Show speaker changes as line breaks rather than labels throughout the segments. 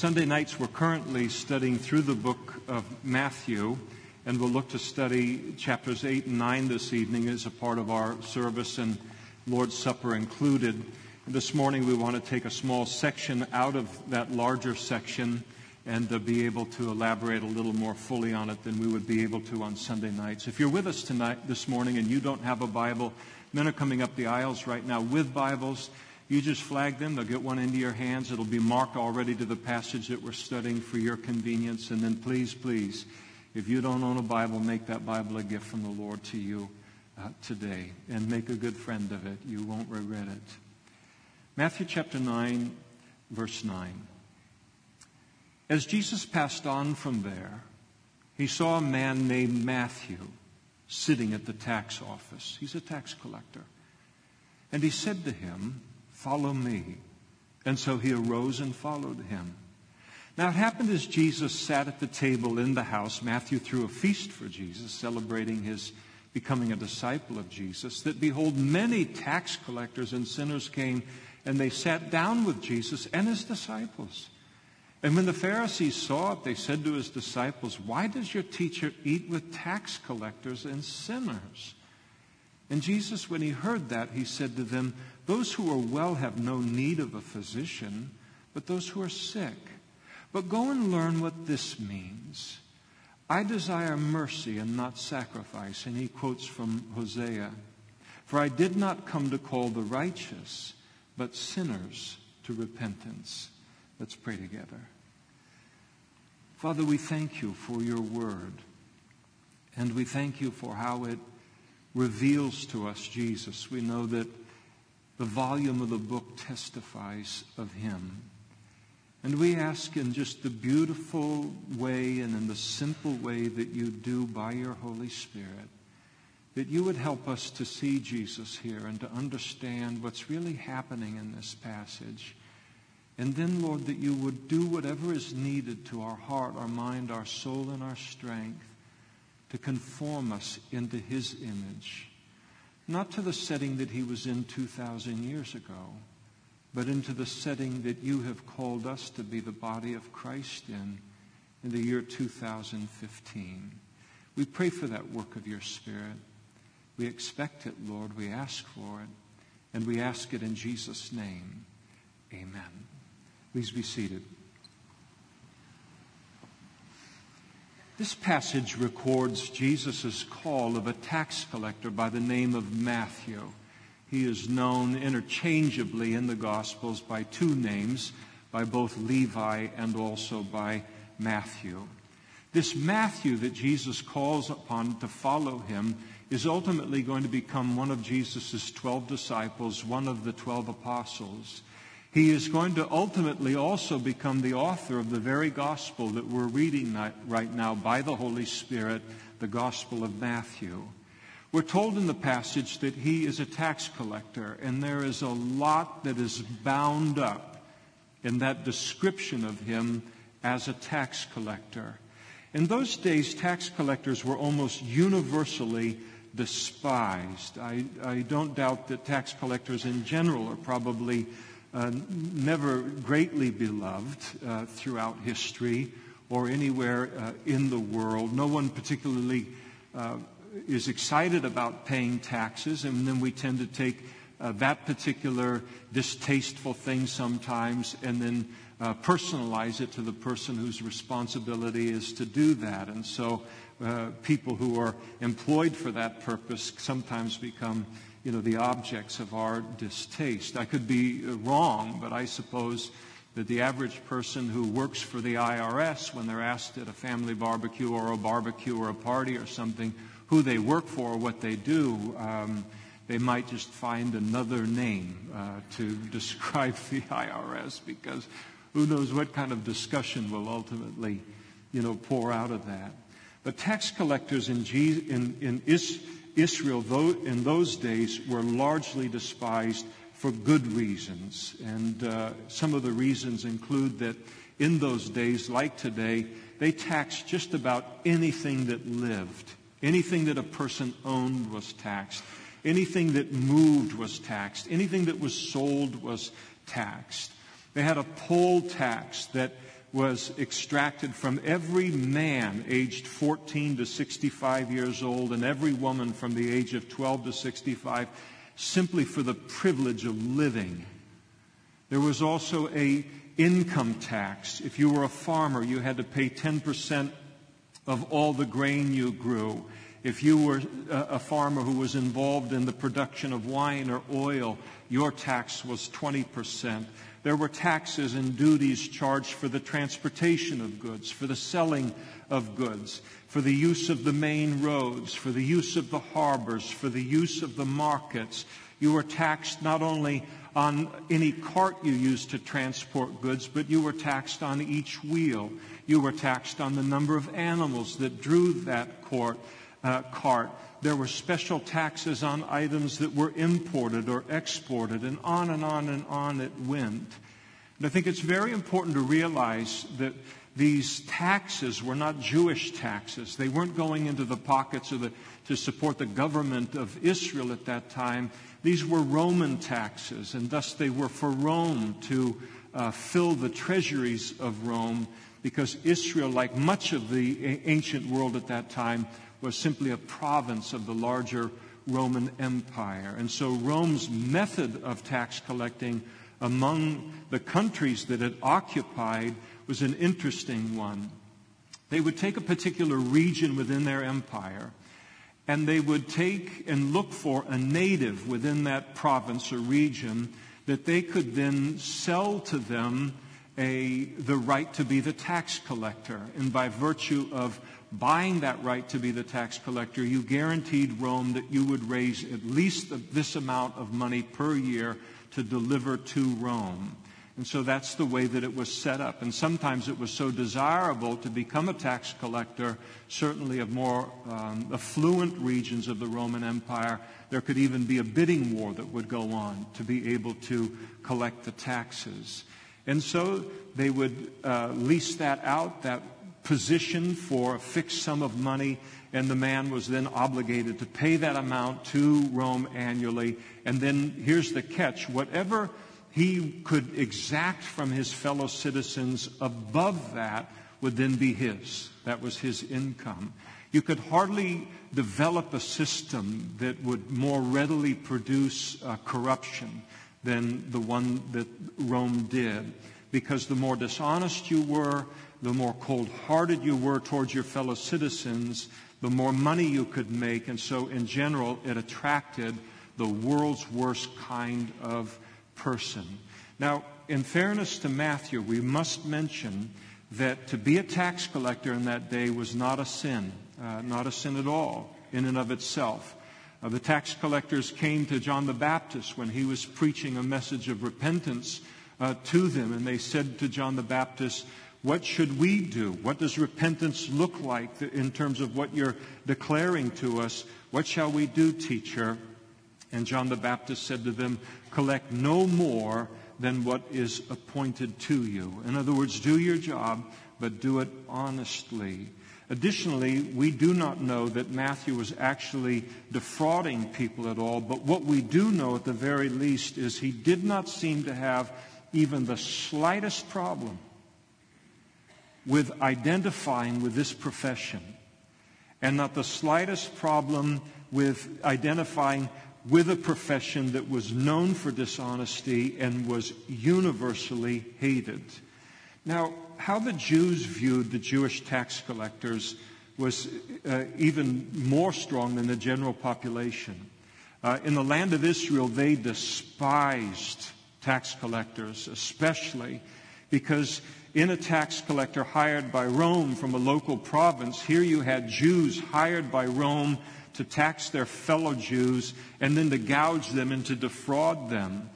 Sunday nights, we're currently studying through the book of Matthew, and we'll look to study chapters 8 and 9 this evening as a part of our service and Lord's Supper included. This morning, we want to take a small section out of that larger section and to be able to elaborate a little more fully on it than we would be able to on Sunday nights. If you're with us tonight, this morning, and you don't have a Bible, men are coming up the aisles right now with Bibles. You just flag them. They'll get one into your hands. It'll be marked already to the passage that we're studying for your convenience. And then please, please, if you don't own a Bible, make that Bible a gift from the Lord to you uh, today and make a good friend of it. You won't regret it. Matthew chapter 9, verse 9. As Jesus passed on from there, he saw a man named Matthew sitting at the tax office. He's a tax collector. And he said to him, Follow me. And so he arose and followed him. Now it happened as Jesus sat at the table in the house, Matthew threw a feast for Jesus, celebrating his becoming a disciple of Jesus, that behold, many tax collectors and sinners came and they sat down with Jesus and his disciples. And when the Pharisees saw it, they said to his disciples, Why does your teacher eat with tax collectors and sinners? And Jesus, when he heard that, he said to them, Those who are well have no need of a physician, but those who are sick. But go and learn what this means. I desire mercy and not sacrifice. And he quotes from Hosea For I did not come to call the righteous, but sinners to repentance. Let's pray together. Father, we thank you for your word. And we thank you for how it reveals to us Jesus. We know that the volume of the book testifies of him. And we ask in just the beautiful way and in the simple way that you do by your Holy Spirit that you would help us to see Jesus here and to understand what's really happening in this passage. And then, Lord, that you would do whatever is needed to our heart, our mind, our soul, and our strength to conform us into his image. Not to the setting that he was in 2,000 years ago, but into the setting that you have called us to be the body of Christ in in the year 2015. We pray for that work of your Spirit. We expect it, Lord. We ask for it. And we ask it in Jesus' name. Amen. Please be seated. This passage records Jesus' call of a tax collector by the name of Matthew. He is known interchangeably in the Gospels by two names, by both Levi and also by Matthew. This Matthew that Jesus calls upon to follow him is ultimately going to become one of Jesus' 12 disciples, one of the 12 apostles. He is going to ultimately also become the author of the very gospel that we're reading right now by the Holy Spirit, the Gospel of Matthew. We're told in the passage that he is a tax collector, and there is a lot that is bound up in that description of him as a tax collector. In those days, tax collectors were almost universally despised. I, I don't doubt that tax collectors in general are probably uh, never greatly beloved uh, throughout history or anywhere uh, in the world. No one particularly uh, is excited about paying taxes, and then we tend to take uh, that particular distasteful thing sometimes and then personalize it to the person whose responsibility is to do that. And so people who are employed for that purpose sometimes become, you know, the objects of our distaste. I could be wrong, but I suppose that the average person who works for the IRS, when they're asked at a family barbecue or a barbecue or a party or something who they work for, what they do, um, they might just find another name uh, to describe the IRS because who knows what kind of discussion will ultimately, you know, pour out of that. But tax collectors in, in, in Israel though, in those days were largely despised for good reasons. And uh, some of the reasons include that in those days, like today, they taxed just about anything that lived. Anything that a person owned was taxed. Anything that moved was taxed. Anything that was sold was taxed. They had a poll tax that was extracted from every man aged 14 to 65 years old and every woman from the age of 12 to 65 simply for the privilege of living. There was also a income tax. If you were a farmer, you had to pay 10% of all the grain you grew. If you were a farmer who was involved in the production of wine or oil, your tax was 20%. There were taxes and duties charged for the transportation of goods, for the selling of goods, for the use of the main roads, for the use of the harbors, for the use of the markets. You were taxed not only on any cart you used to transport goods, but you were taxed on each wheel. You were taxed on the number of animals that drew that court, uh, cart. There were special taxes on items that were imported or exported, and on and on and on it went. And I think it's very important to realize that these taxes were not Jewish taxes. They weren't going into the pockets of the, to support the government of Israel at that time. These were Roman taxes, and thus they were for Rome to uh, fill the treasuries of Rome because Israel, like much of the ancient world at that time, was simply a province of the larger Roman Empire. And so Rome's method of tax collecting among the countries that it occupied was an interesting one. They would take a particular region within their empire and they would take and look for a native within that province or region that they could then sell to them a, the right to be the tax collector. And by virtue of buying that right to be the tax collector, you guaranteed Rome that you would raise at least this amount of money per year to deliver to Rome. And so that's the way that it was set up. And sometimes it was so desirable to become a tax collector, certainly of more um, affluent regions of the Roman Empire. There could even be a bidding war that would go on to be able to collect the taxes. And so they would uh, lease that out, that position for a fixed sum of money, and the man was then obligated to pay that amount to Rome annually. And then here's the catch whatever he could exact from his fellow citizens above that would then be his. That was his income. You could hardly develop a system that would more readily produce uh, corruption than the one that Rome did. Because the more dishonest you were, the more cold hearted you were towards your fellow citizens, the more money you could make. And so, in general, it attracted the world's worst kind of person. Now, in fairness to Matthew, we must mention that to be a tax collector in that day was not a sin, uh, not a sin at all in and of itself. Uh, the tax collectors came to John the Baptist when he was preaching a message of repentance uh, to them, and they said to John the Baptist, what should we do? What does repentance look like in terms of what you're declaring to us? What shall we do, teacher? And John the Baptist said to them, Collect no more than what is appointed to you. In other words, do your job, but do it honestly. Additionally, we do not know that Matthew was actually defrauding people at all, but what we do know at the very least is he did not seem to have even the slightest problem with identifying with this profession and not the slightest problem with identifying with a profession that was known for dishonesty and was universally hated. Now, how the Jews viewed the Jewish tax collectors was uh, even more strong than the general population. Uh, in the land of Israel, they despised tax collectors, especially because in a tax collector hired by Rome from a local province, here you had Jews hired by Rome to tax their fellow Jews and then to gouge them and to defraud them.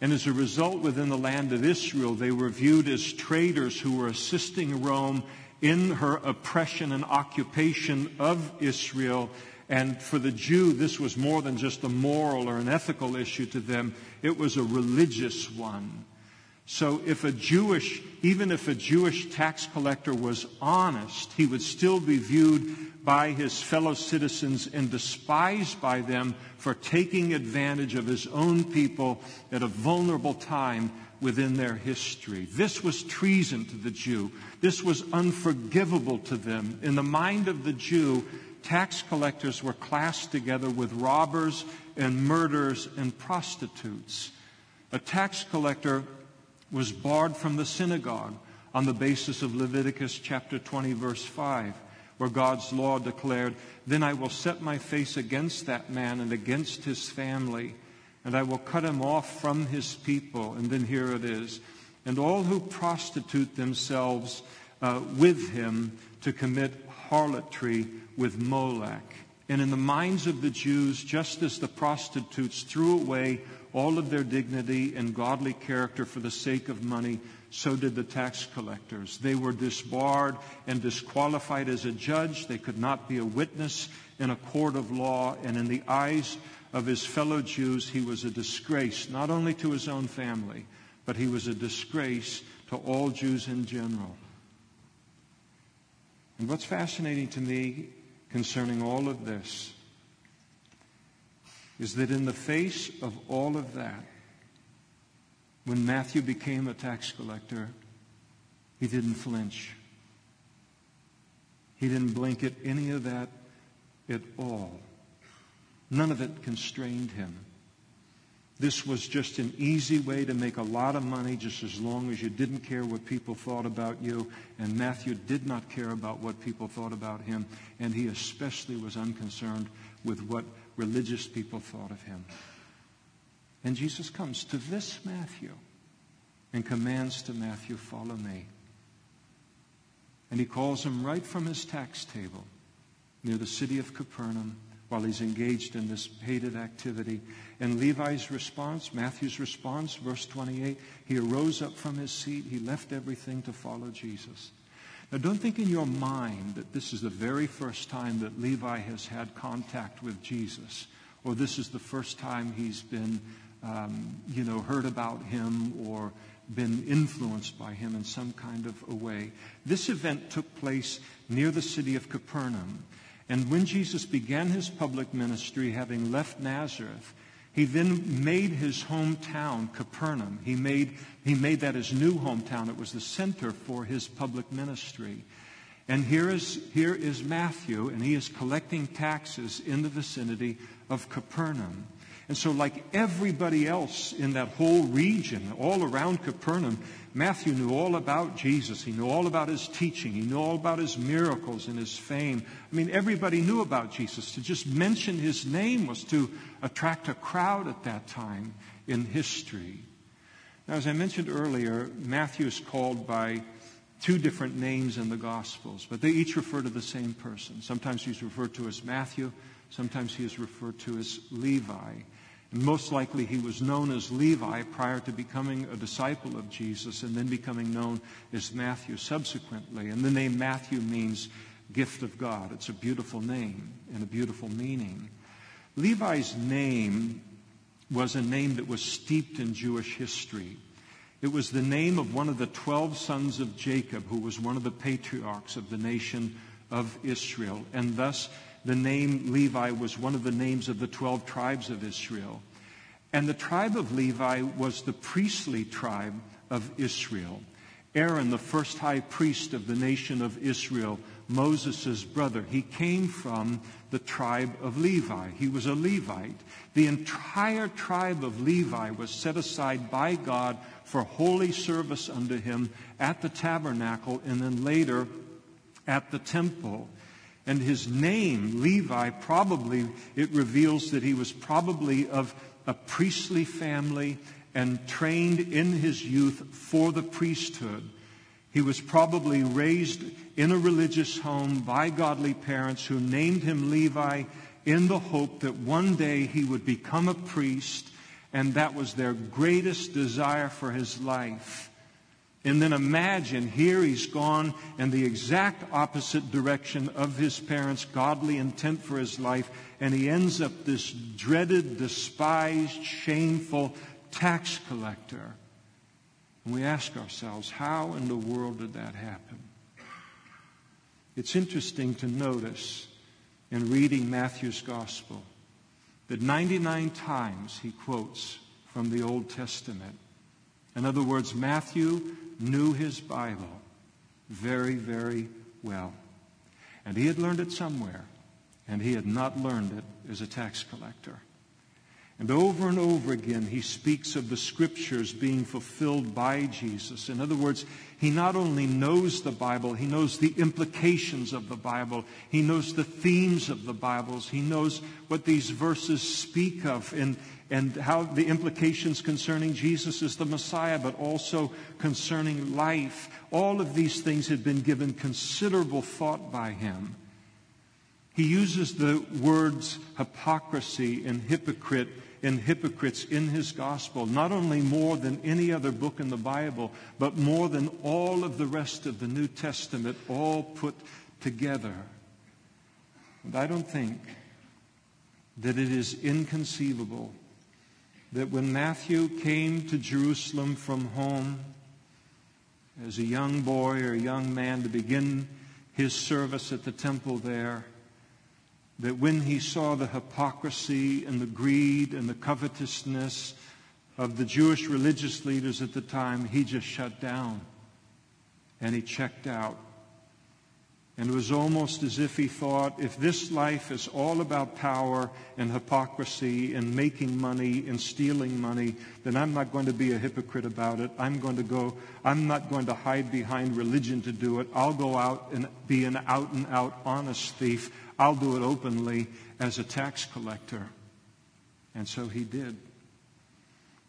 And as a result, within the land of Israel, they were viewed as traitors who were assisting Rome in her oppression and occupation of Israel. And for the Jew, this was more than just a moral or an ethical issue to them, it was a religious one. So if a Jewish, even if a Jewish tax collector was honest, he would still be viewed by his fellow citizens and despised by them for taking advantage of his own people at a vulnerable time within their history. This was treason to the Jew. This was unforgivable to them. In the mind of the Jew, tax collectors were classed together with robbers and murderers and prostitutes. A tax collector was barred from the synagogue on the basis of Leviticus chapter 20, verse 5, where God's law declared, Then I will set my face against that man and against his family, and I will cut him off from his people. And then here it is. And all who prostitute themselves uh, with him to commit harlotry with Molech. And in the minds of the Jews, just as the prostitutes threw away all of their dignity and godly character for the sake of money, so did the tax collectors. They were disbarred and disqualified as a judge. They could not be a witness in a court of law. And in the eyes of his fellow Jews, he was a disgrace, not only to his own family, but he was a disgrace to all Jews in general. And what's fascinating to me concerning all of this is that in the face of all of that, when Matthew became a tax collector, he didn't flinch. He didn't blink at any of that at all. None of it constrained him. This was just an easy way to make a lot of money just as long as you didn't care what people thought about you. And Matthew did not care about what people thought about him. And he especially was unconcerned with what religious people thought of him. And Jesus comes to this Matthew and commands to Matthew, Follow me. And he calls him right from his tax table near the city of Capernaum while he's engaged in this hated activity. And Levi's response, Matthew's response, verse 28, he arose up from his seat, he left everything to follow Jesus. Now, don't think in your mind that this is the very first time that Levi has had contact with Jesus, or this is the first time he's been, um, you know, heard about him or been influenced by him in some kind of a way. This event took place near the city of Capernaum. And when Jesus began his public ministry, having left Nazareth, he then made his hometown, Capernaum, he made, he made that his new hometown. It was the center for his public ministry. And here is, here is Matthew, and he is collecting taxes in the vicinity of Capernaum. And so, like everybody else in that whole region, all around Capernaum, Matthew knew all about Jesus. He knew all about his teaching. He knew all about his miracles and his fame. I mean, everybody knew about Jesus. To just mention his name was to attract a crowd at that time in history. Now, as I mentioned earlier, Matthew is called by two different names in the Gospels, but they each refer to the same person. Sometimes he's referred to as Matthew, sometimes he is referred to as Levi. Most likely he was known as Levi prior to becoming a disciple of Jesus and then becoming known as Matthew subsequently. And the name Matthew means gift of God. It's a beautiful name and a beautiful meaning. Levi's name was a name that was steeped in Jewish history. It was the name of one of the 12 sons of Jacob, who was one of the patriarchs of the nation of Israel. And thus, the name Levi was one of the names of the 12 tribes of Israel. And the tribe of Levi was the priestly tribe of Israel. Aaron, the first high priest of the nation of Israel, Moses' brother, he came from the tribe of Levi. He was a Levite. The entire tribe of Levi was set aside by God for holy service unto him at the tabernacle and then later at the temple. And his name, Levi, probably, it reveals that he was probably of a priestly family and trained in his youth for the priesthood. He was probably raised in a religious home by godly parents who named him Levi in the hope that one day he would become a priest, and that was their greatest desire for his life. And then imagine here he's gone in the exact opposite direction of his parents' godly intent for his life, and he ends up this dreaded, despised, shameful tax collector. And we ask ourselves, how in the world did that happen? It's interesting to notice in reading Matthew's gospel that 99 times he quotes from the Old Testament. In other words, Matthew knew his Bible very, very well. And he had learned it somewhere, and he had not learned it as a tax collector. And over and over again, he speaks of the scriptures being fulfilled by Jesus. In other words, he not only knows the Bible, he knows the implications of the Bible. He knows the themes of the Bibles. He knows what these verses speak of and, and how the implications concerning Jesus as the Messiah, but also concerning life. All of these things had been given considerable thought by him. He uses the words hypocrisy and hypocrite and hypocrites in his gospel, not only more than any other book in the Bible, but more than all of the rest of the New Testament, all put together. And I don't think that it is inconceivable that when Matthew came to Jerusalem from home as a young boy or a young man to begin his service at the temple there, that when he saw the hypocrisy and the greed and the covetousness of the Jewish religious leaders at the time, he just shut down and he checked out. And it was almost as if he thought, if this life is all about power and hypocrisy and making money and stealing money, then I'm not going to be a hypocrite about it. I'm going to go, I'm not going to hide behind religion to do it. I'll go out and be an out and out honest thief. I'll do it openly as a tax collector. And so he did.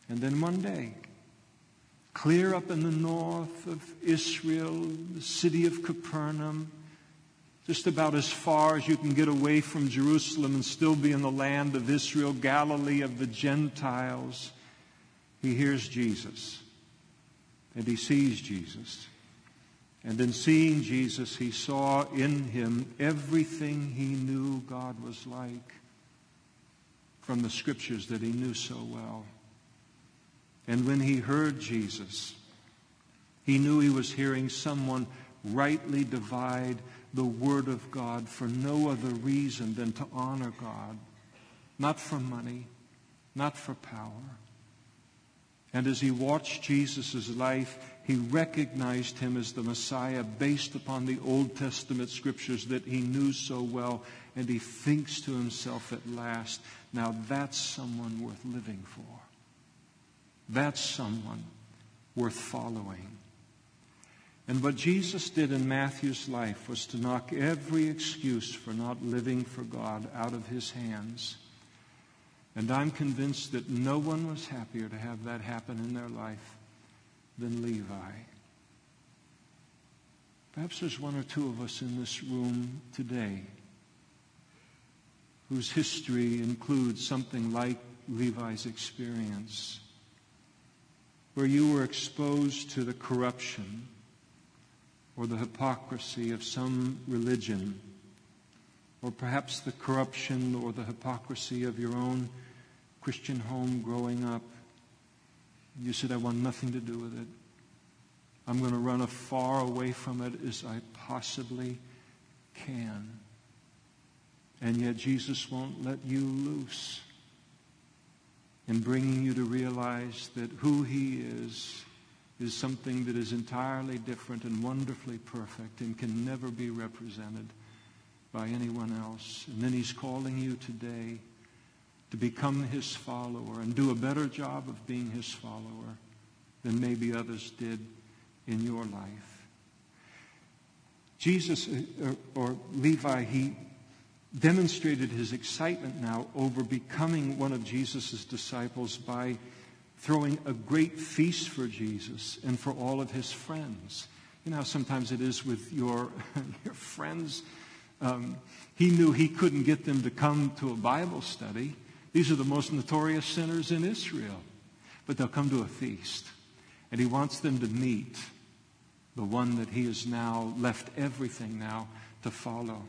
And then one day, clear up in the north of Israel, the city of Capernaum, just about as far as you can get away from Jerusalem and still be in the land of Israel, Galilee of the Gentiles, he hears Jesus and he sees Jesus. And in seeing Jesus, he saw in him everything he knew God was like from the scriptures that he knew so well. And when he heard Jesus, he knew he was hearing someone rightly divide the Word of God for no other reason than to honor God, not for money, not for power. And as he watched Jesus' life, he recognized him as the Messiah based upon the Old Testament scriptures that he knew so well. And he thinks to himself at last, now that's someone worth living for. That's someone worth following. And what Jesus did in Matthew's life was to knock every excuse for not living for God out of his hands. And I'm convinced that no one was happier to have that happen in their life than Levi. Perhaps there's one or two of us in this room today whose history includes something like Levi's experience, where you were exposed to the corruption or the hypocrisy of some religion, or perhaps the corruption or the hypocrisy of your own Christian home growing up. You said, I want nothing to do with it. I'm going to run as far away from it as I possibly can. And yet Jesus won't let you loose in bringing you to realize that who he is is something that is entirely different and wonderfully perfect and can never be represented by anyone else. And then he's calling you today to become his follower and do a better job of being his follower than maybe others did in your life. Jesus, uh, or, Levi, he demonstrated his excitement now over becoming one of Jesus' disciples by throwing a great feast for Jesus and for all of his friends. You know how sometimes it is with your, your friends. Um, he knew he couldn't get them to come to a Bible study. These are the most notorious sinners in Israel. But they'll come to a feast. And he wants them to meet the one that he has now left everything now to follow.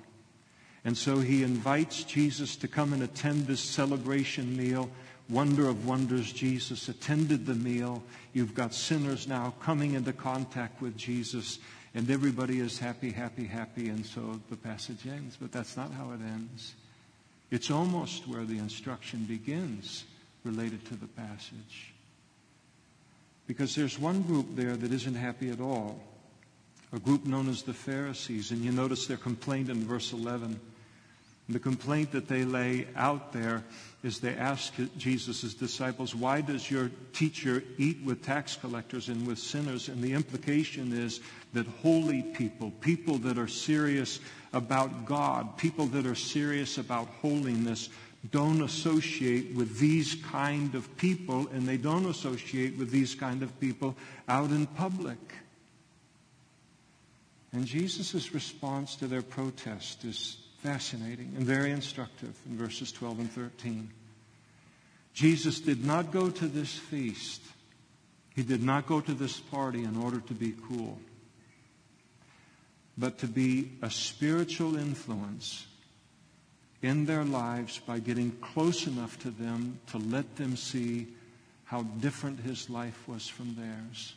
And so he invites Jesus to come and attend this celebration meal wonder of wonders, Jesus attended the meal. You've got sinners now coming into contact with Jesus, and everybody is happy, happy, happy, and so the passage ends. But that's not how it ends. It's almost where the instruction begins related to the passage. Because there's one group there that isn't happy at all, a group known as the Pharisees. And you notice their complaint in verse 11. The complaint that they lay out there is they ask Jesus' disciples, Why does your teacher eat with tax collectors and with sinners? And the implication is that holy people, people that are serious about God, people that are serious about holiness, don't associate with these kind of people, and they don't associate with these kind of people out in public. And Jesus' response to their protest is fascinating and very instructive in verses 12 and 13. Jesus did not go to this feast. He did not go to this party in order to be cool, but to be a spiritual influence in their lives by getting close enough to them to let them see how different his life was from theirs.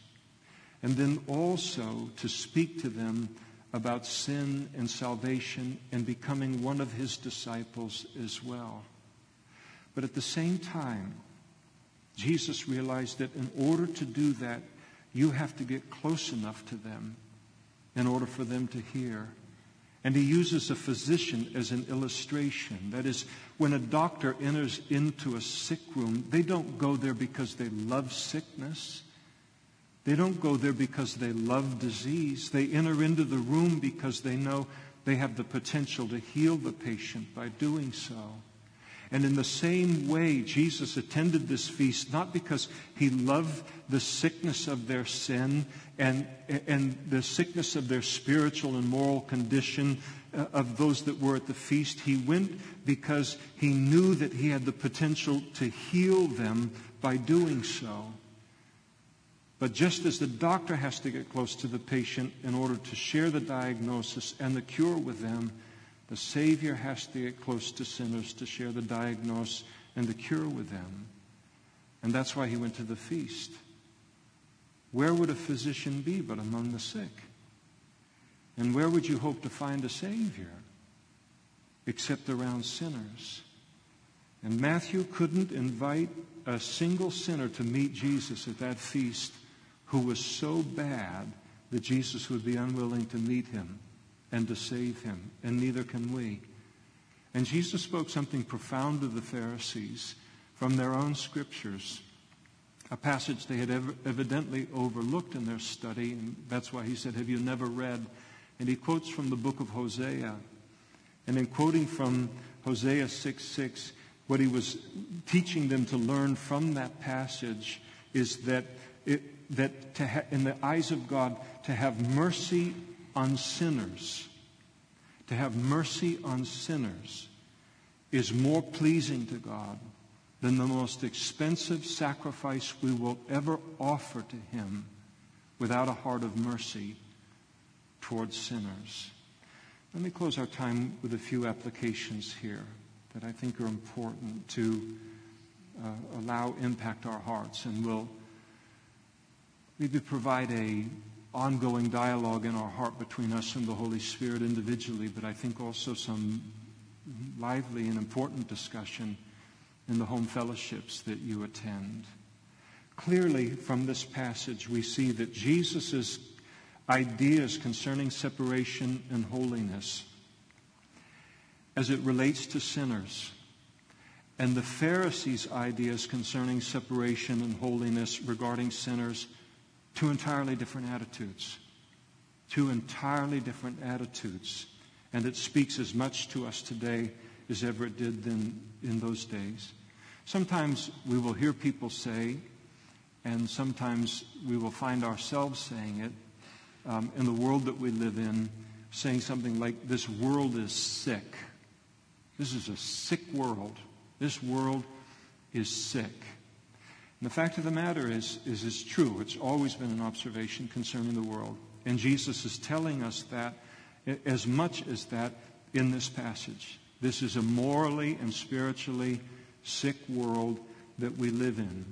And then also to speak to them about sin and salvation and becoming one of his disciples as well. But at the same time, Jesus realized that in order to do that, you have to get close enough to them in order for them to hear. And he uses a physician as an illustration. That is, when a doctor enters into a sick room, they don't go there because they love sickness. They don't go there because they love disease. They enter into the room because they know they have the potential to heal the patient by doing so. And in the same way, Jesus attended this feast not because he loved the sickness of their sin and, and the sickness of their spiritual and moral condition uh, of those that were at the feast. He went because he knew that he had the potential to heal them by doing so. But just as the doctor has to get close to the patient in order to share the diagnosis and the cure with them, the Savior has to get close to sinners to share the diagnosis and the cure with them. And that's why he went to the feast. Where would a physician be but among the sick? And where would you hope to find a Savior except around sinners? And Matthew couldn't invite a single sinner to meet Jesus at that feast who was so bad that Jesus would be unwilling to meet him and to save him, and neither can we. And Jesus spoke something profound to the Pharisees from their own scriptures, a passage they had evidently overlooked in their study, and that's why he said, Have you never read? And he quotes from the book of Hosea. And in quoting from Hosea 6 6, what he was teaching them to learn from that passage is that, it, that ha- in the eyes of God, to have mercy on sinners, to have mercy on sinners, is more pleasing to God than the most expensive sacrifice we will ever offer to Him without a heart of mercy towards sinners. Let me close our time with a few applications here that I think are important to uh, allow impact our hearts and will maybe provide a ongoing dialogue in our heart between us and the Holy Spirit individually, but I think also some lively and important discussion in the home fellowships that you attend. Clearly, from this passage, we see that Jesus' ideas concerning separation and holiness as it relates to sinners and the Pharisees' ideas concerning separation and holiness regarding sinners Two entirely different attitudes. Two entirely different attitudes. And it speaks as much to us today as ever it did then in those days. Sometimes we will hear people say, and sometimes we will find ourselves saying it um, in the world that we live in, saying something like, This world is sick. This is a sick world. This world is sick. And the fact of the matter is, is it's true. It's always been an observation concerning the world. And Jesus is telling us that as much as that in this passage. This is a morally and spiritually sick world that we live in,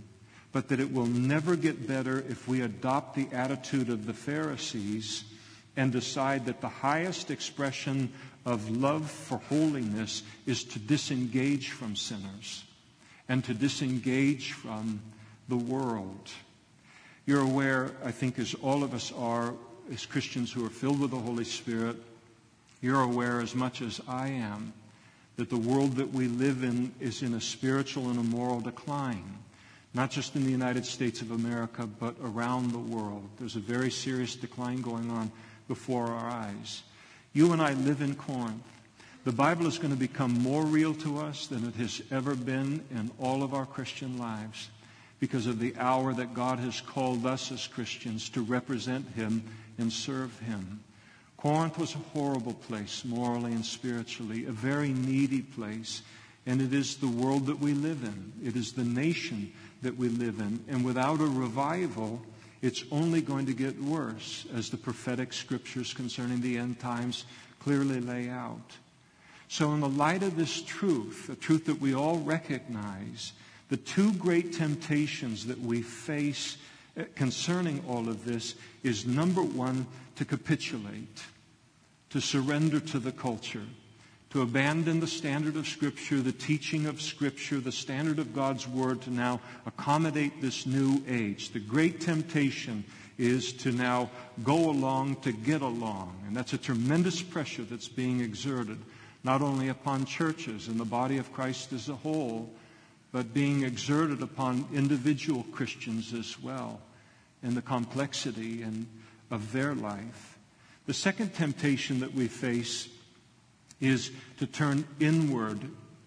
but that it will never get better if we adopt the attitude of the Pharisees and decide that the highest expression of love for holiness is to disengage from sinners and to disengage from the world. You're aware, I think, as all of us are, as Christians who are filled with the Holy Spirit, you're aware as much as I am that the world that we live in is in a spiritual and a moral decline. Not just in the United States of America, but around the world. There's a very serious decline going on before our eyes. You and I live in Corinth. The Bible is going to become more real to us than it has ever been in all of our Christian lives because of the hour that God has called us as Christians to represent Him and serve Him. Corinth was a horrible place, morally and spiritually, a very needy place, and it is the world that we live in. It is the nation that we live in. And without a revival, it's only going to get worse, as the prophetic scriptures concerning the end times clearly lay out. So, in the light of this truth, a truth that we all recognize, the two great temptations that we face uh, concerning all of this is number one, to capitulate, to surrender to the culture, to abandon the standard of Scripture, the teaching of Scripture, the standard of God's Word to now accommodate this new age. The great temptation is to now go along to get along. And that's a tremendous pressure that's being exerted, not only upon churches and the body of Christ as a whole, but being exerted upon individual Christians as well in the complexity and of their life. The second temptation that we face is to turn inward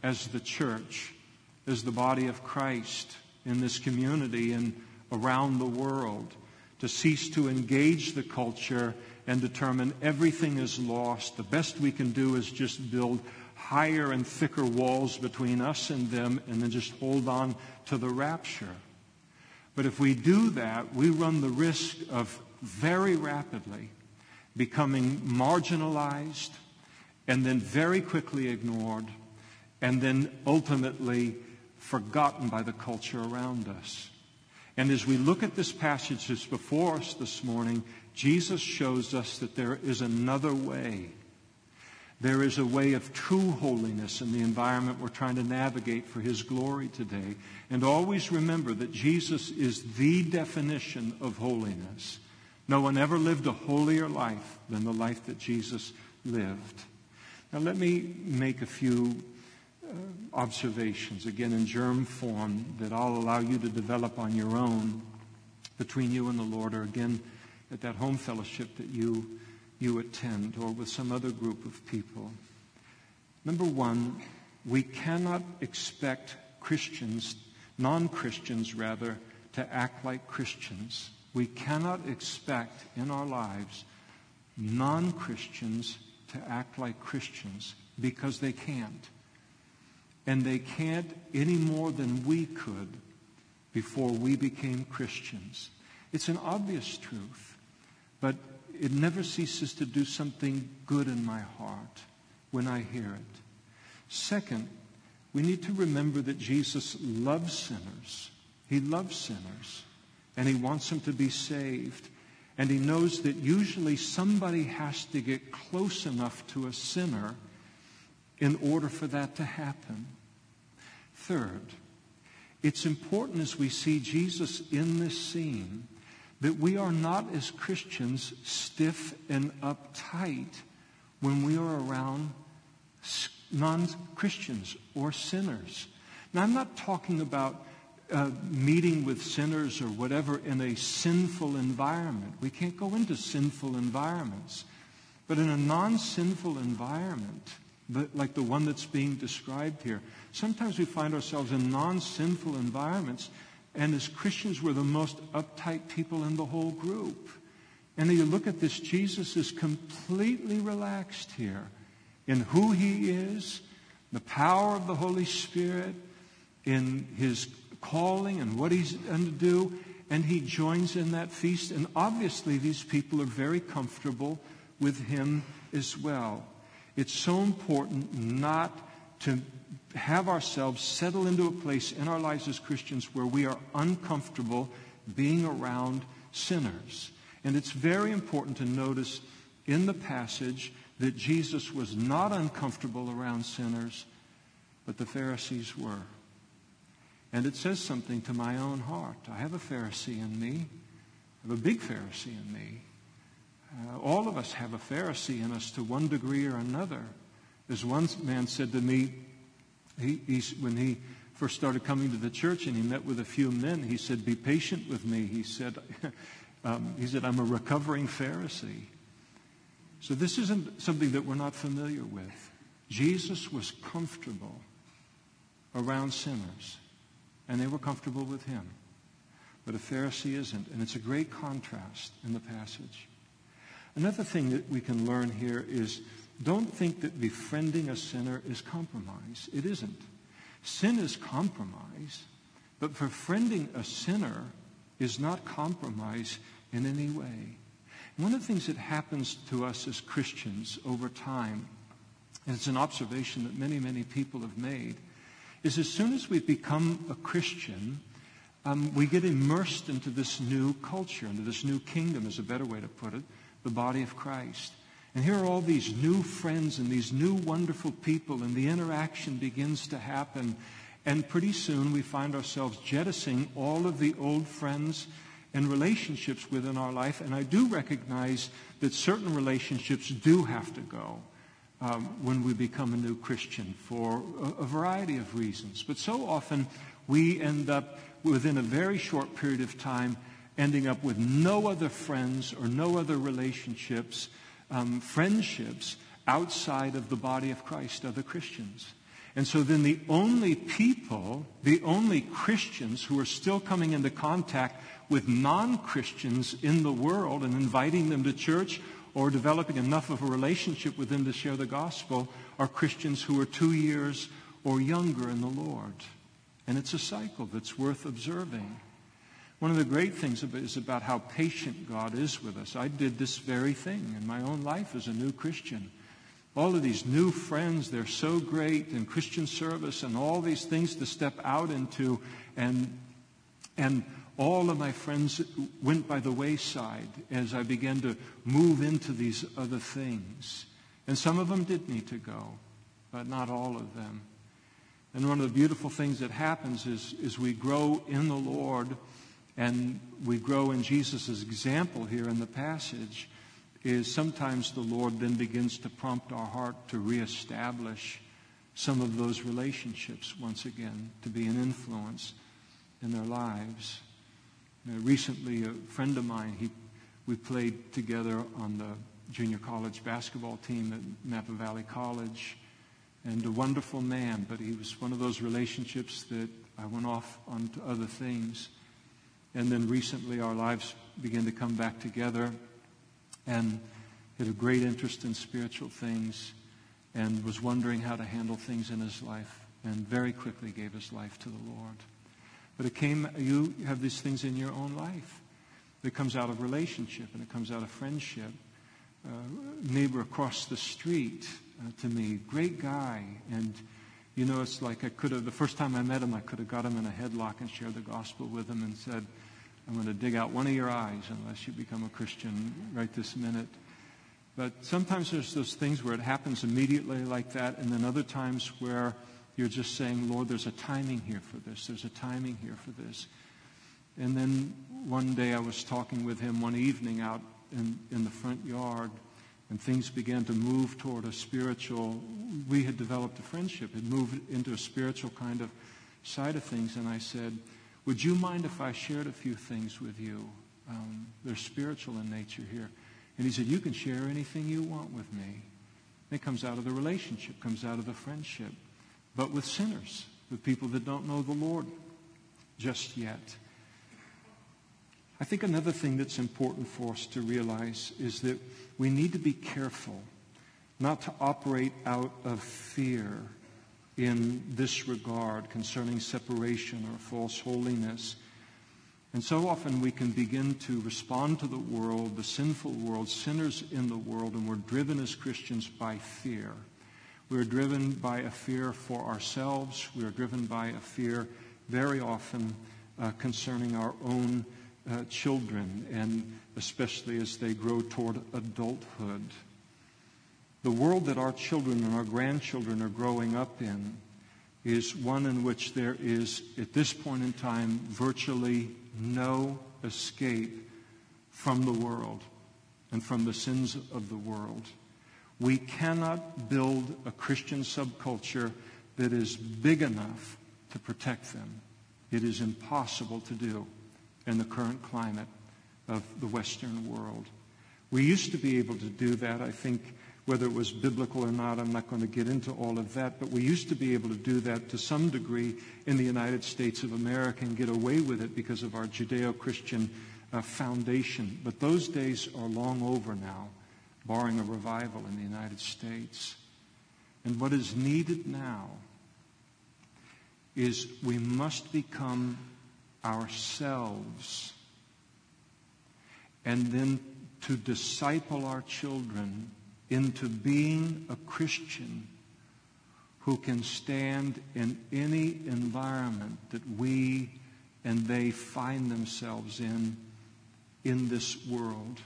as the church, as the body of Christ in this community and around the world, to cease to engage the culture and determine everything is lost. The best we can do is just build higher and thicker walls between us and them and then just hold on to the rapture. But if we do that, we run the risk of very rapidly becoming marginalized and then very quickly ignored and then ultimately forgotten by the culture around us. And as we look at this passage that's before us this morning, Jesus shows us that there is another way there is a way of true holiness in the environment we're trying to navigate for His glory today. And always remember that Jesus is the definition of holiness. No one ever lived a holier life than the life that Jesus lived. Now, let me make a few uh, observations, again in germ form, that I'll allow you to develop on your own between you and the Lord, or again at that home fellowship that you you attend or with some other group of people. Number one, we cannot expect Christians, non Christians rather, to act like Christians. We cannot expect in our lives non Christians to act like Christians because they can't. And they can't any more than we could before we became Christians. It's an obvious truth, but it never ceases to do something good in my heart when I hear it. Second, we need to remember that Jesus loves sinners. He loves sinners, and he wants them to be saved. And he knows that usually somebody has to get close enough to a sinner in order for that to happen. Third, it's important as we see Jesus in this scene that we are not as Christians stiff and uptight when we are around non Christians or sinners. Now, I'm not talking about uh, meeting with sinners or whatever in a sinful environment. We can't go into sinful environments. But in a non sinful environment, like the one that's being described here, sometimes we find ourselves in non sinful environments and as Christians, we're the most uptight people in the whole group. And you look at this, Jesus is completely relaxed here in who he is, the power of the Holy Spirit, in his calling and what he's going to do. And he joins in that feast. And obviously, these people are very comfortable with him as well. It's so important not to have ourselves settle into a place in our lives as Christians where we are uncomfortable being around sinners. And it's very important to notice in the passage that Jesus was not uncomfortable around sinners, but the Pharisees were. And it says something to my own heart. I have a Pharisee in me. I have a big Pharisee in me. Uh, all of us have a Pharisee in us to one degree or another. As one man said to me, he, when he first started coming to the church and he met with a few men, he said, Be patient with me. He said, um, he said I'm a recovering Pharisee. So this isn't something that we're not familiar with. Jesus was comfortable around sinners and they were comfortable with him. But a Pharisee isn't, and it's a great contrast in the passage. Another thing that we can learn here is don't think that befriending a sinner is compromise. It isn't. Sin is compromise, but befriending a sinner is not compromise in any way. One of the things that happens to us as Christians over time, and it's an observation that many, many people have made, is as soon as we become a Christian, um, we get immersed into this new culture, into this new kingdom, is a better way to put it, the body of Christ. And here are all these new friends and these new wonderful people, and the interaction begins to happen. And pretty soon we find ourselves jettisoning all of the old friends and relationships within our life. And I do recognize that certain relationships do have to go um, when we become a new Christian for a, a variety of reasons. But so often we end up within a very short period of time ending up with no other friends or no other relationships, um, friendships outside of the body of Christ, other Christians. And so then the only people, the only Christians who are still coming into contact with non Christians in the world and inviting them to church or developing enough of a relationship with them to share the gospel are Christians who are two years or younger in the Lord. And it's a cycle that's worth observing. One of the great things is about how patient God is with us. I did this very thing in my own life as a new Christian. All of these new friends, they're so great in Christian service and all these things to step out into. And, and all of my friends went by the wayside as I began to move into these other things. And some of them did need to go, but not all of them. And one of the beautiful things that happens is, is we grow in the Lord and we grow in Jesus' example here in the passage is sometimes the Lord then begins to prompt our heart to reestablish some of those relationships once again, to be an influence in their lives. Recently, a friend of mine, he, we played together on the junior college basketball team at Napa Valley College. And a wonderful man, but he was one of those relationships that I went off onto other things. And then recently, our lives began to come back together, and had a great interest in spiritual things and was wondering how to handle things in his life, and very quickly gave his life to the Lord. But it came, you have these things in your own life. It comes out of relationship and it comes out of friendship. Uh, neighbor across the street uh, to me, great guy. And, you know, it's like I could have, the first time I met him, I could have got him in a headlock and shared the gospel with him and said, I'm going to dig out one of your eyes unless you become a Christian right this minute. But sometimes there's those things where it happens immediately like that, and then other times where you're just saying, Lord, there's a timing here for this. There's a timing here for this. And then one day I was talking with him one evening out in, in the front yard, and things began to move toward a spiritual, we had developed a friendship, it moved into a spiritual kind of side of things. And I said, Would you mind if I shared a few things with you? Um, they're spiritual in nature here. And he said, You can share anything you want with me. it comes out of the relationship, comes out of the friendship but with sinners, with people that don't know the Lord just yet. I think another thing that's important for us to realize is that we need to be careful not to operate out of fear in this regard concerning separation or false holiness. And so often we can begin to respond to the world, the sinful world, sinners in the world, and we're driven as Christians by fear. We are driven by a fear for ourselves. We are driven by a fear very often uh, concerning our own uh, children, and especially as they grow toward adulthood. The world that our children and our grandchildren are growing up in is one in which there is, at this point in time, virtually no escape from the world and from the sins of the world. We cannot build a Christian subculture that is big enough to protect them. It is impossible to do in the current climate of the Western world. We used to be able to do that, I think, whether it was biblical or not, I'm not going to get into all of that, but we used to be able to do that to some degree in the United States of America and get away with it because of our Judeo Christian uh, foundation. But those days are long over now, barring a revival in the United States. And what is needed now is we must become ourselves and then to disciple our children into being a Christian who can stand in any environment that we and they find themselves in in this world.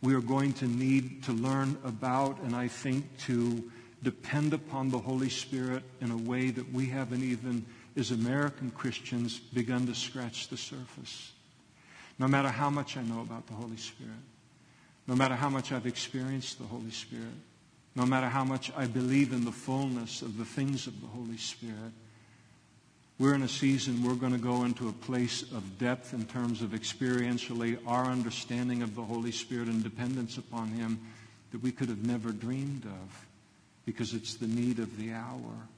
We are going to need to learn about and I think to depend upon the Holy Spirit in a way that we haven't even, as American Christians, begun to scratch the surface. No matter how much I know about the Holy Spirit, no matter how much I've experienced the Holy Spirit, no matter how much I believe in the fullness of the things of the Holy Spirit, we're in a season we're going to go into a place of depth in terms of experientially our understanding of the Holy Spirit and dependence upon Him that we could have never dreamed of because it's the need of the hour.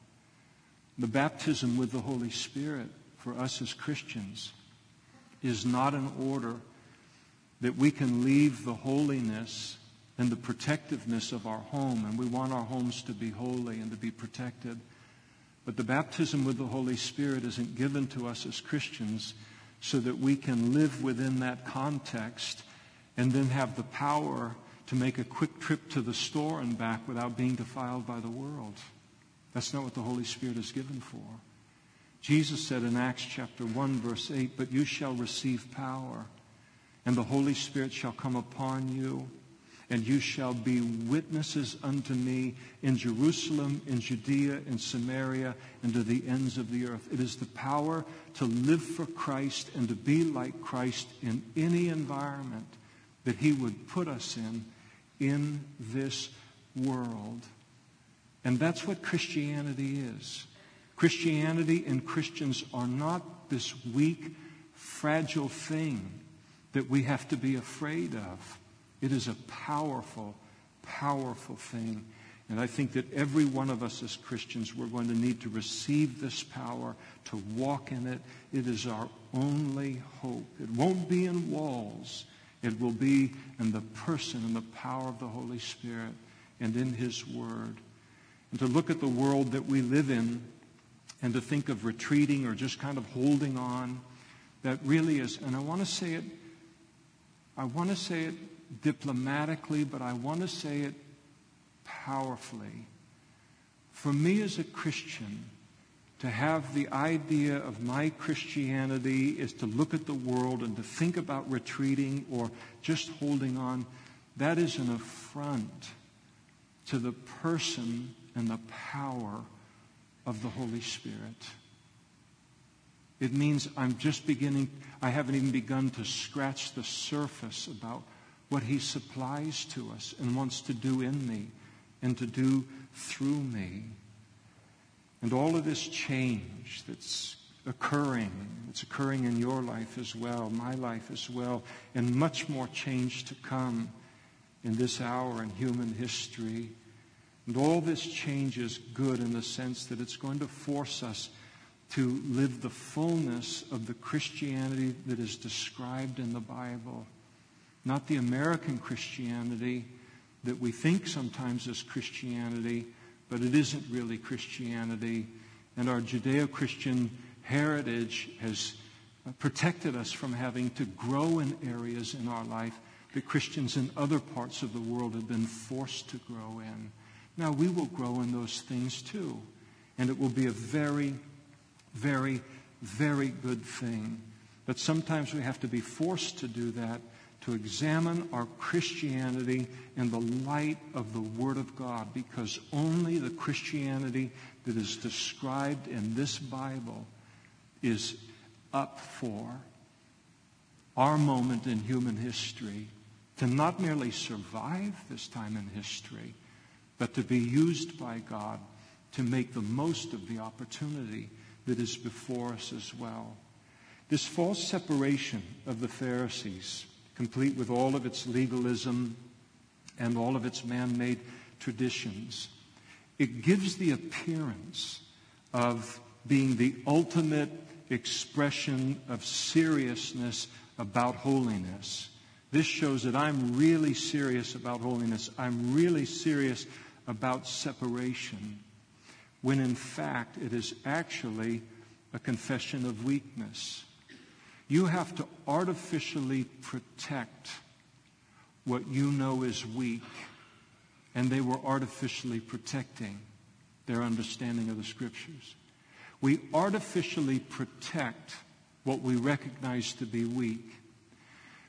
The baptism with the Holy Spirit for us as Christians is not an order that we can leave the holiness and the protectiveness of our home, and we want our homes to be holy and to be protected. But the baptism with the Holy Spirit isn't given to us as Christians so that we can live within that context and then have the power to make a quick trip to the store and back without being defiled by the world. That's not what the Holy Spirit is given for. Jesus said in Acts chapter 1 verse 8, but you shall receive power and the Holy Spirit shall come upon you and you shall be witnesses unto me in Jerusalem, in Judea, in Samaria, and to the ends of the earth. It is the power to live for Christ and to be like Christ in any environment that he would put us in in this world. And that's what Christianity is. Christianity and Christians are not this weak, fragile thing that we have to be afraid of. It is a powerful, powerful thing. And I think that every one of us as Christians, we're going to need to receive this power, to walk in it. It is our only hope. It won't be in walls. It will be in the person and the power of the Holy Spirit and in His Word. And to look at the world that we live in and to think of retreating or just kind of holding on, that really is, and I want to say it, I want to say it diplomatically, but I want to say it powerfully. For me as a Christian, to have the idea of my Christianity is to look at the world and to think about retreating or just holding on, that is an affront to the person and the power of the Holy Spirit. It means I'm just beginning, I haven't even begun to scratch the surface about what He supplies to us and wants to do in me and to do through me. And all of this change that's occurring, it's occurring in your life as well, my life as well, and much more change to come in this hour in human history. And all this change is good in the sense that it's going to force us to live the fullness of the Christianity that is described in the Bible. Not the American Christianity that we think sometimes is Christianity, but it isn't really Christianity. And our Judeo Christian heritage has protected us from having to grow in areas in our life that Christians in other parts of the world have been forced to grow in. Now, we will grow in those things too. And it will be a very, very, very good thing. But sometimes we have to be forced to do that to examine our Christianity in the light of the Word of God, because only the Christianity that is described in this Bible is up for our moment in human history to not merely survive this time in history, but to be used by God to make the most of the opportunity that is before us as well. This false separation of the Pharisees complete with all of its legalism and all of its man made traditions. It gives the appearance of being the ultimate expression of seriousness about holiness. This shows that I'm really serious about holiness. I'm really serious about separation. When in fact it is actually a confession of weakness. You have to artificially protect what you know is weak. And they were artificially protecting their understanding of the scriptures. We artificially protect what we recognize to be weak.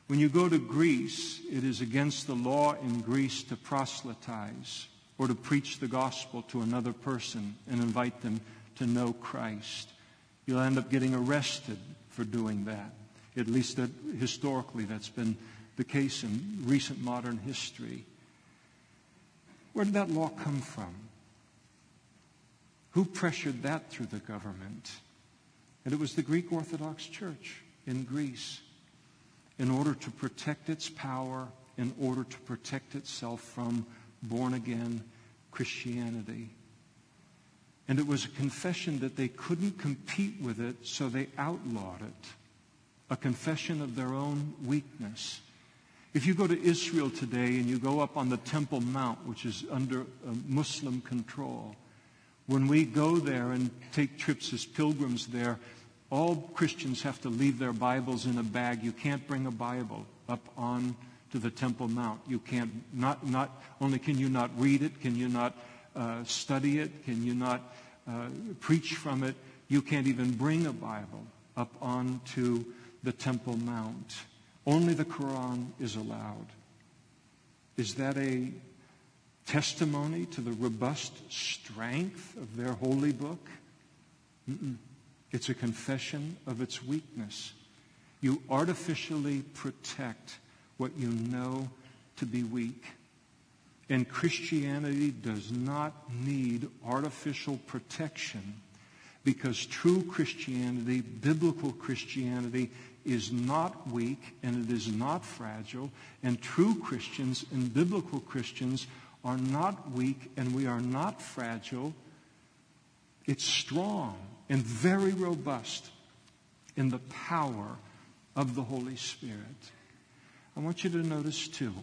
When you go to Greece, it is against the law in Greece to proselytize or to preach the gospel to another person and invite them to know Christ. You'll end up getting arrested for doing that. At least that historically, that's been the case in recent modern history. Where did that law come from? Who pressured that through the government? And it was the Greek Orthodox Church in Greece in order to protect its power, in order to protect itself from born again Christianity. And it was a confession that they couldn't compete with it, so they outlawed it. A confession of their own weakness. If you go to Israel today and you go up on the Temple Mount, which is under uh, Muslim control, when we go there and take trips as pilgrims there, all Christians have to leave their Bibles in a bag. You can't bring a Bible up on to the Temple Mount. You can't not not only can you not read it, can you not uh, study it, can you not uh, preach from it. You can't even bring a Bible up onto the Temple Mount. Only the Quran is allowed. Is that a testimony to the robust strength of their holy book? Mm-mm. It's a confession of its weakness. You artificially protect what you know to be weak. And Christianity does not need artificial protection because true Christianity, biblical Christianity, is not weak and it is not fragile. And true Christians and biblical Christians are not weak and we are not fragile. It's strong and very robust in the power of the Holy Spirit. I want you to notice, too,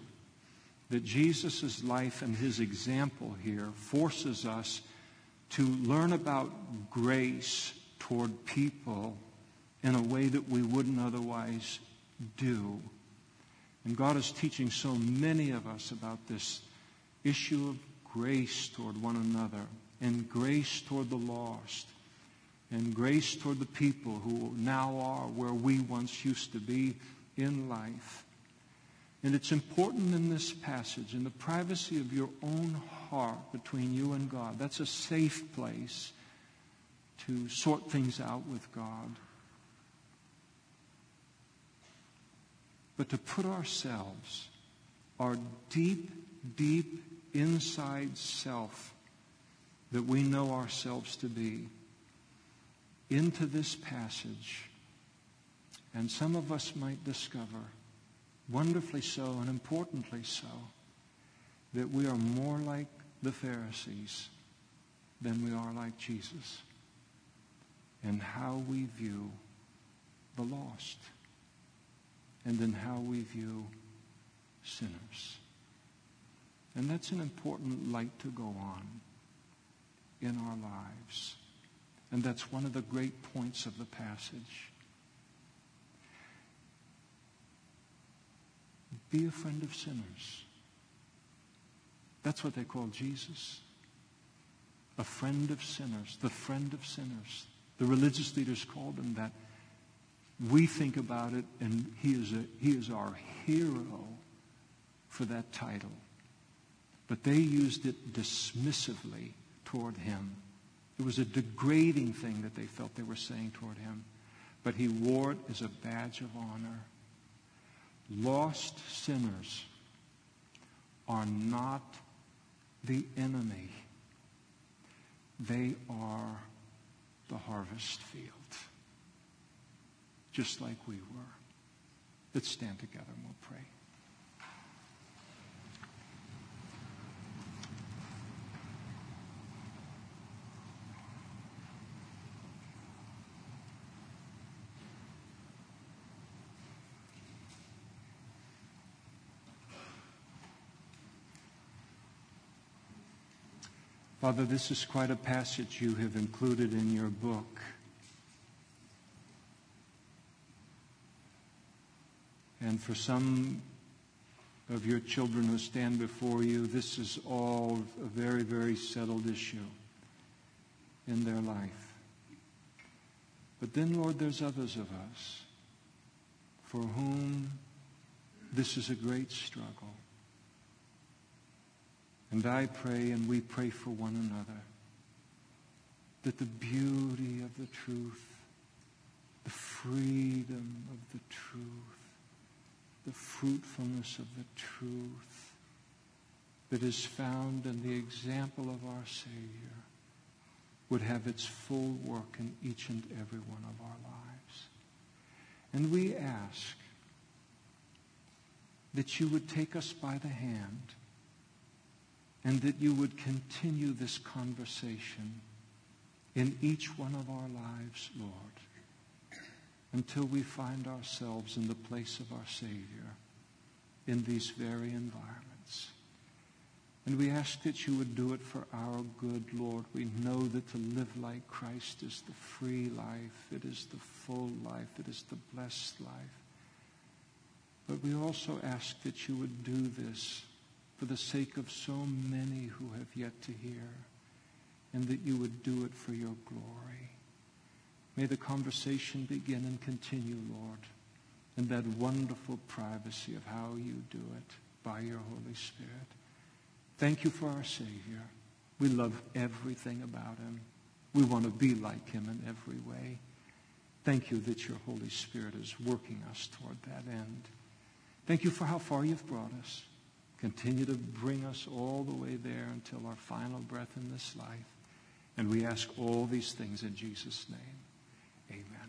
that Jesus' life and his example here forces us to learn about grace toward people in a way that we wouldn't otherwise do. And God is teaching so many of us about this issue of grace toward one another and grace toward the lost and grace toward the people who now are where we once used to be in life. And it's important in this passage, in the privacy of your own heart between you and God. That's a safe place to sort things out with God. But to put ourselves, our deep, deep inside self that we know ourselves to be, into this passage. And some of us might discover, wonderfully so and importantly so, that we are more like the Pharisees than we are like Jesus and how we view the lost and in how we view sinners. And that's an important light to go on in our lives. And that's one of the great points of the passage. Be a friend of sinners. That's what they call Jesus. a friend of sinners, the friend of sinners. The religious leaders called him that. We think about it, and he is, a, he is our hero for that title. But they used it dismissively toward him. It was a degrading thing that they felt they were saying toward him. But he wore it as a badge of honor. Lost sinners are not the enemy. They are the harvest field, just like we were. Let's stand together and we'll pray. Father, this is quite a passage you have included in your book. And for some of your children who stand before you, this is all a very, very settled issue in their life. But then, Lord, there's others of us for whom this is a great struggle. And I pray and we pray for one another that the beauty of the truth, the freedom of the truth, the fruitfulness of the truth that is found in the example of our Savior would have its full work in each and every one of our lives. And we ask that you would take us by the hand and that you would continue this conversation in each one of our lives, Lord, until we find ourselves in the place of our Savior in these very environments. And we ask that you would do it for our good, Lord. We know that to live like Christ is the free life. It is the full life. It is the blessed life. But we also ask that you would do this for the sake of so many who have yet to hear, and that you would do it for your glory. May the conversation begin and continue, Lord, in that wonderful privacy of how you do it by your Holy Spirit. Thank you for our Savior. We love everything about him. We want to be like him in every way. Thank you that your Holy Spirit is working us toward that end. Thank you for how far you've brought us. Continue to bring us all the way there until our final breath in this life. And we ask all these things in Jesus' name. Amen.